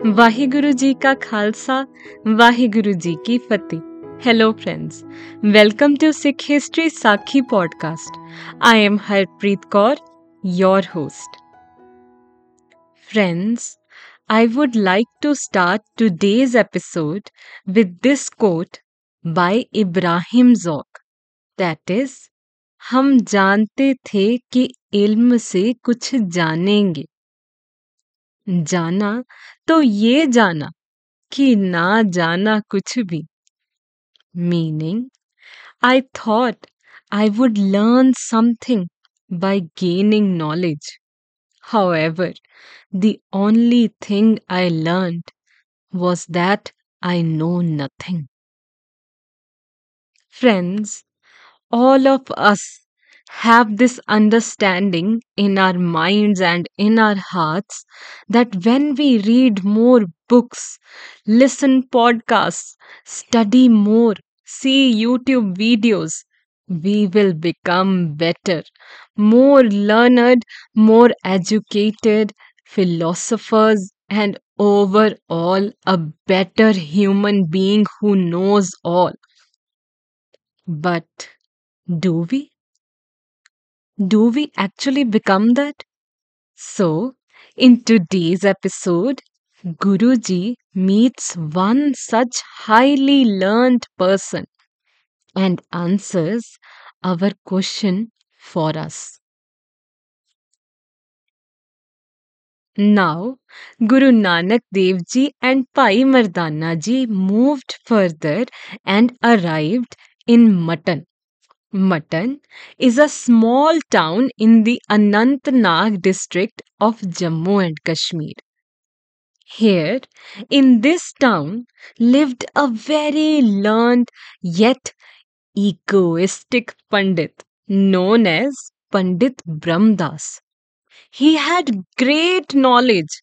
वाहिगुरु जी का खालसा, वाहिगुरु जी की फतेह। Hello friends welcome to Sikh history Sakhi podcast I am Harpreet Kaur your host friends I would like to start today's episode with this quote by Ibrahim Zauq that is हम जानते थे कि इल्म से कुछ जानेंगे। जाना तो ये जाना कि ना जाना कुछ भी meaning I thought I would learn something by gaining knowledge. However, the only thing I learned was that I know nothing. Friends, all of us have this understanding in our minds and in our hearts that when we read more books, listen podcasts, study more, see YouTube videos, we will become better, more learned, more educated, philosophers, and overall a better human being who knows all. But do we? Do we actually become that? So, in today's episode, Guruji meets one such highly learned person and answers our question for us. Now, Guru Nanak Dev Ji and Bhai Mardana Ji moved further and arrived in Matan. Matan is a small town in the Anantnag district of Jammu and Kashmir. Here, in this town, lived a very learned yet egoistic Pandit known as Pandit Brahmdas. He had great knowledge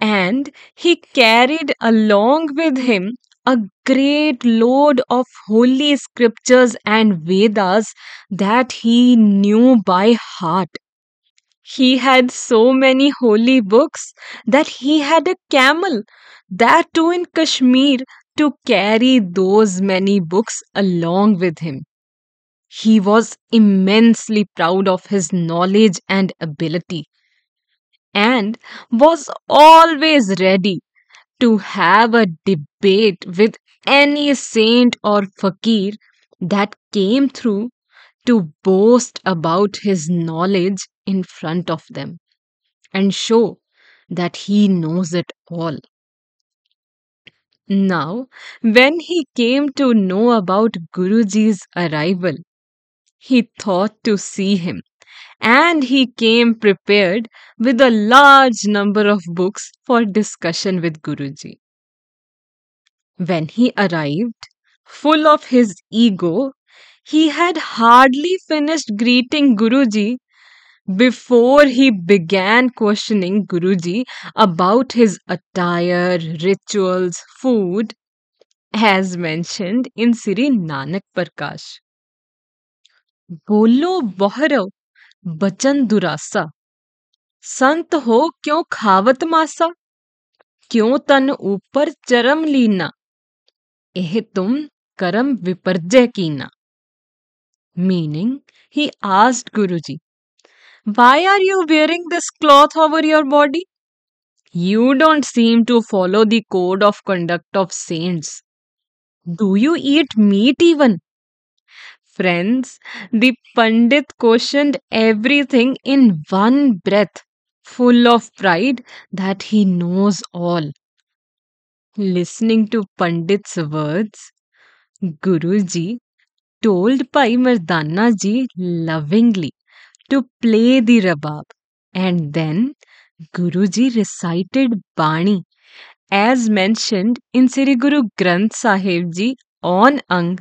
and he carried along with him a great load of holy scriptures and Vedas that he knew by heart. He had so many holy books that he had a camel, that too in Kashmir, to carry those many books along with him. He was immensely proud of his knowledge and ability and was always ready to have a debate with any saint or fakir that came through to boast about his knowledge in front of them and show that he knows it all. Now, when he came to know about Guruji's arrival, he thought to see him and he came prepared with a large number of books for discussion with Guruji. When he arrived, full of his ego, he had hardly finished greeting Guruji before he began questioning Guruji about his attire, rituals, food, as mentioned in Sri Nanak Prakash. बोलो बहरो बचन दुरासा संत हो क्यों खावत मासा क्यों तन ऊपर चरम लीना एह तुम करम विपर्जय कीना meaning he asked Guruji, Why are you wearing this cloth over your body? You don't seem to follow the code of conduct of saints. Do you eat meat even? Friends, the Pandit questioned everything in one breath, full of pride that he knows all. Listening to Pandit's words, Guruji told Bhai Mardana ji lovingly to play the rabab and then Guruji recited Bani as mentioned in Sri Guru Granth Sahib ji on Ang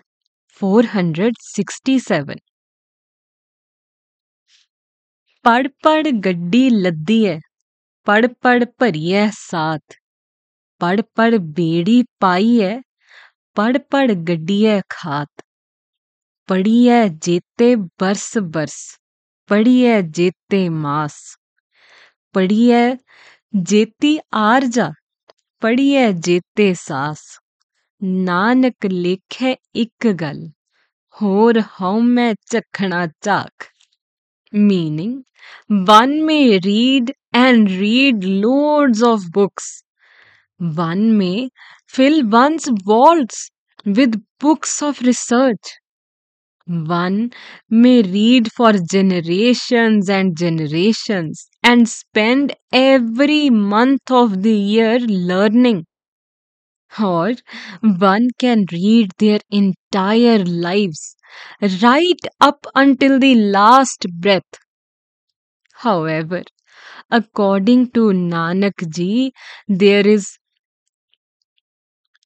467 पड़ पड़ गड्डी लद्दी है पड़ पड़ भरिए सात पड़ पड़ बेड़ी पाई है पड़ पड़ गड्डिए खात। पड़िए जेते बरस बरस पड़िए जेते मास। पड़िए जेती आर जा पड़िए जेते सास। ਨਾਨਕ ਲੇਖੈ ਇੱਕ ਗੱਲ ਹੋਰ ਹਉਮੈ ਚਖਣਾ ਝਾਕ meaning one may read and read loads of books one may fill one's walls with books of research one may read for generations and generations and spend every month of the year learning or one can read their entire lives right up until the last breath. However, according to Nanak ji, there is,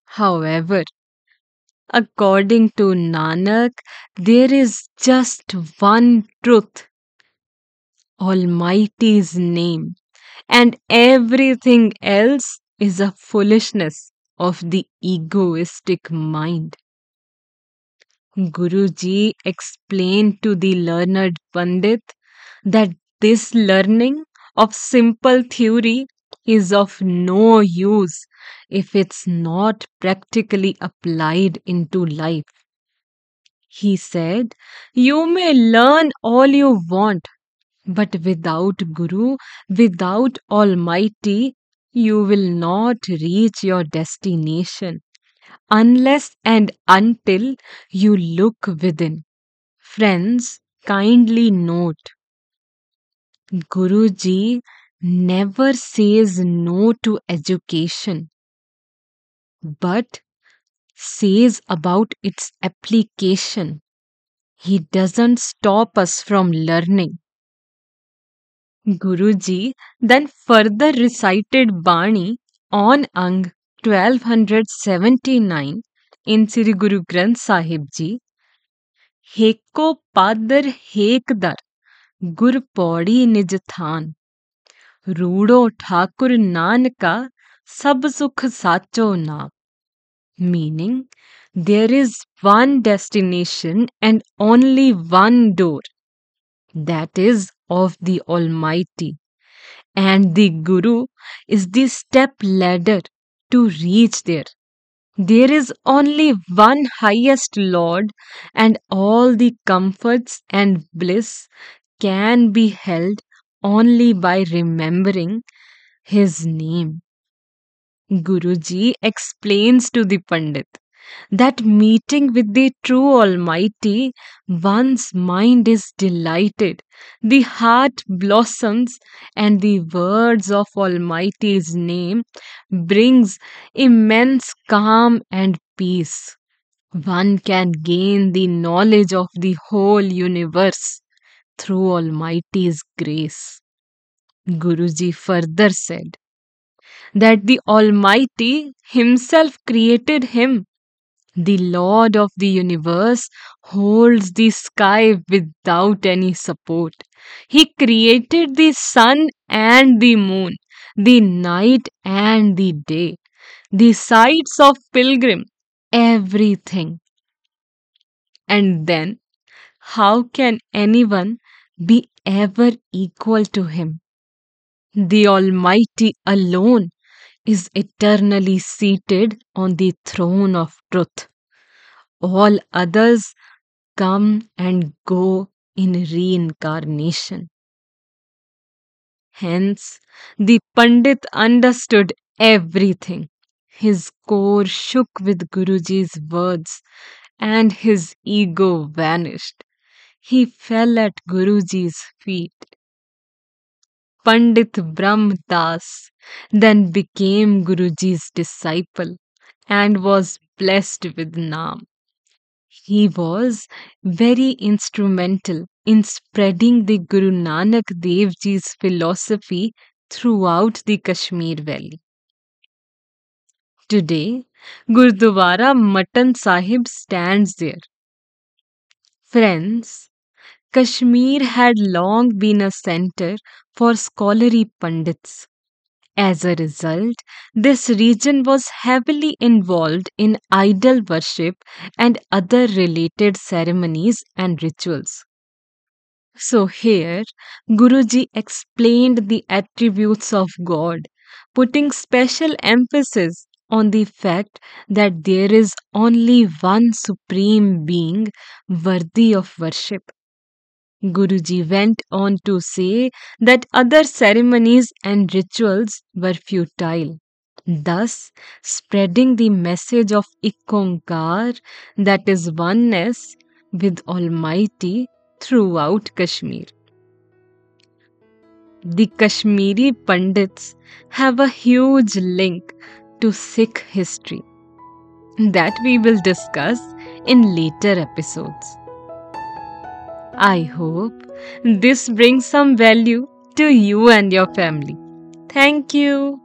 however, according to Nanak, there is just one truth Almighty's name, and everything else is a foolishness of the egoistic mind. Guruji explained to the learned Pandit that this learning of simple theory is of no use if it's not practically applied into life. He said, You may learn all you want, but without Guru, without Almighty, you will not reach your destination unless and until you look within. Friends, kindly note Guruji never says no to education, but says about its application. He doesn't stop us from learning. Guru ji then further recited Bani on Ang 1279 in Shri Guru Granth Sahib जी हेको पादर हेक दर गुर पौड़ी निज थान रूड़ो ठाकुर नानका सब सुख साचो नाम meaning there is one destination and only one door that is of the Almighty. And the Guru is the step ladder to reach there. There is only one highest Lord, and all the comforts and bliss can be held only by remembering His name. Guruji explains to the Pandit that meeting with the true Almighty, one's mind is delighted, the heart blossoms, and the words of Almighty's name brings immense calm and peace. One can gain the knowledge of the whole universe through Almighty's grace. Guruji further said that the Almighty Himself created him the Lord of the universe holds the sky without any support. He created the sun and the moon, the night and the day, the sites of pilgrim, everything. And then, how can anyone be ever equal to him? The Almighty alone is eternally seated on the throne of truth. All others come and go in reincarnation. Hence, the Pandit understood everything. His core shook with Guruji's words and his ego vanished. He fell at Guruji's feet. Pandit Brahm Das then became Guruji's disciple and was blessed with Naam. He was very instrumental in spreading the Guru Nanak Dev Ji's philosophy throughout the Kashmir Valley. Today, Gurdwara Matan Sahib stands there. Friends, Kashmir had long been a center for scholarly pundits. As a result, this region was heavily involved in idol worship and other related ceremonies and rituals. So, here Guruji explained the attributes of God putting special emphasis on the fact that there is only one supreme being worthy of worship. Guruji went on to say that other ceremonies and rituals were futile, thus spreading the message of Ikonkar, that is oneness with Almighty throughout Kashmir. The Kashmiri Pandits have a huge link to Sikh history that we will discuss in later episodes. I hope this brings some value to you and your family. Thank you.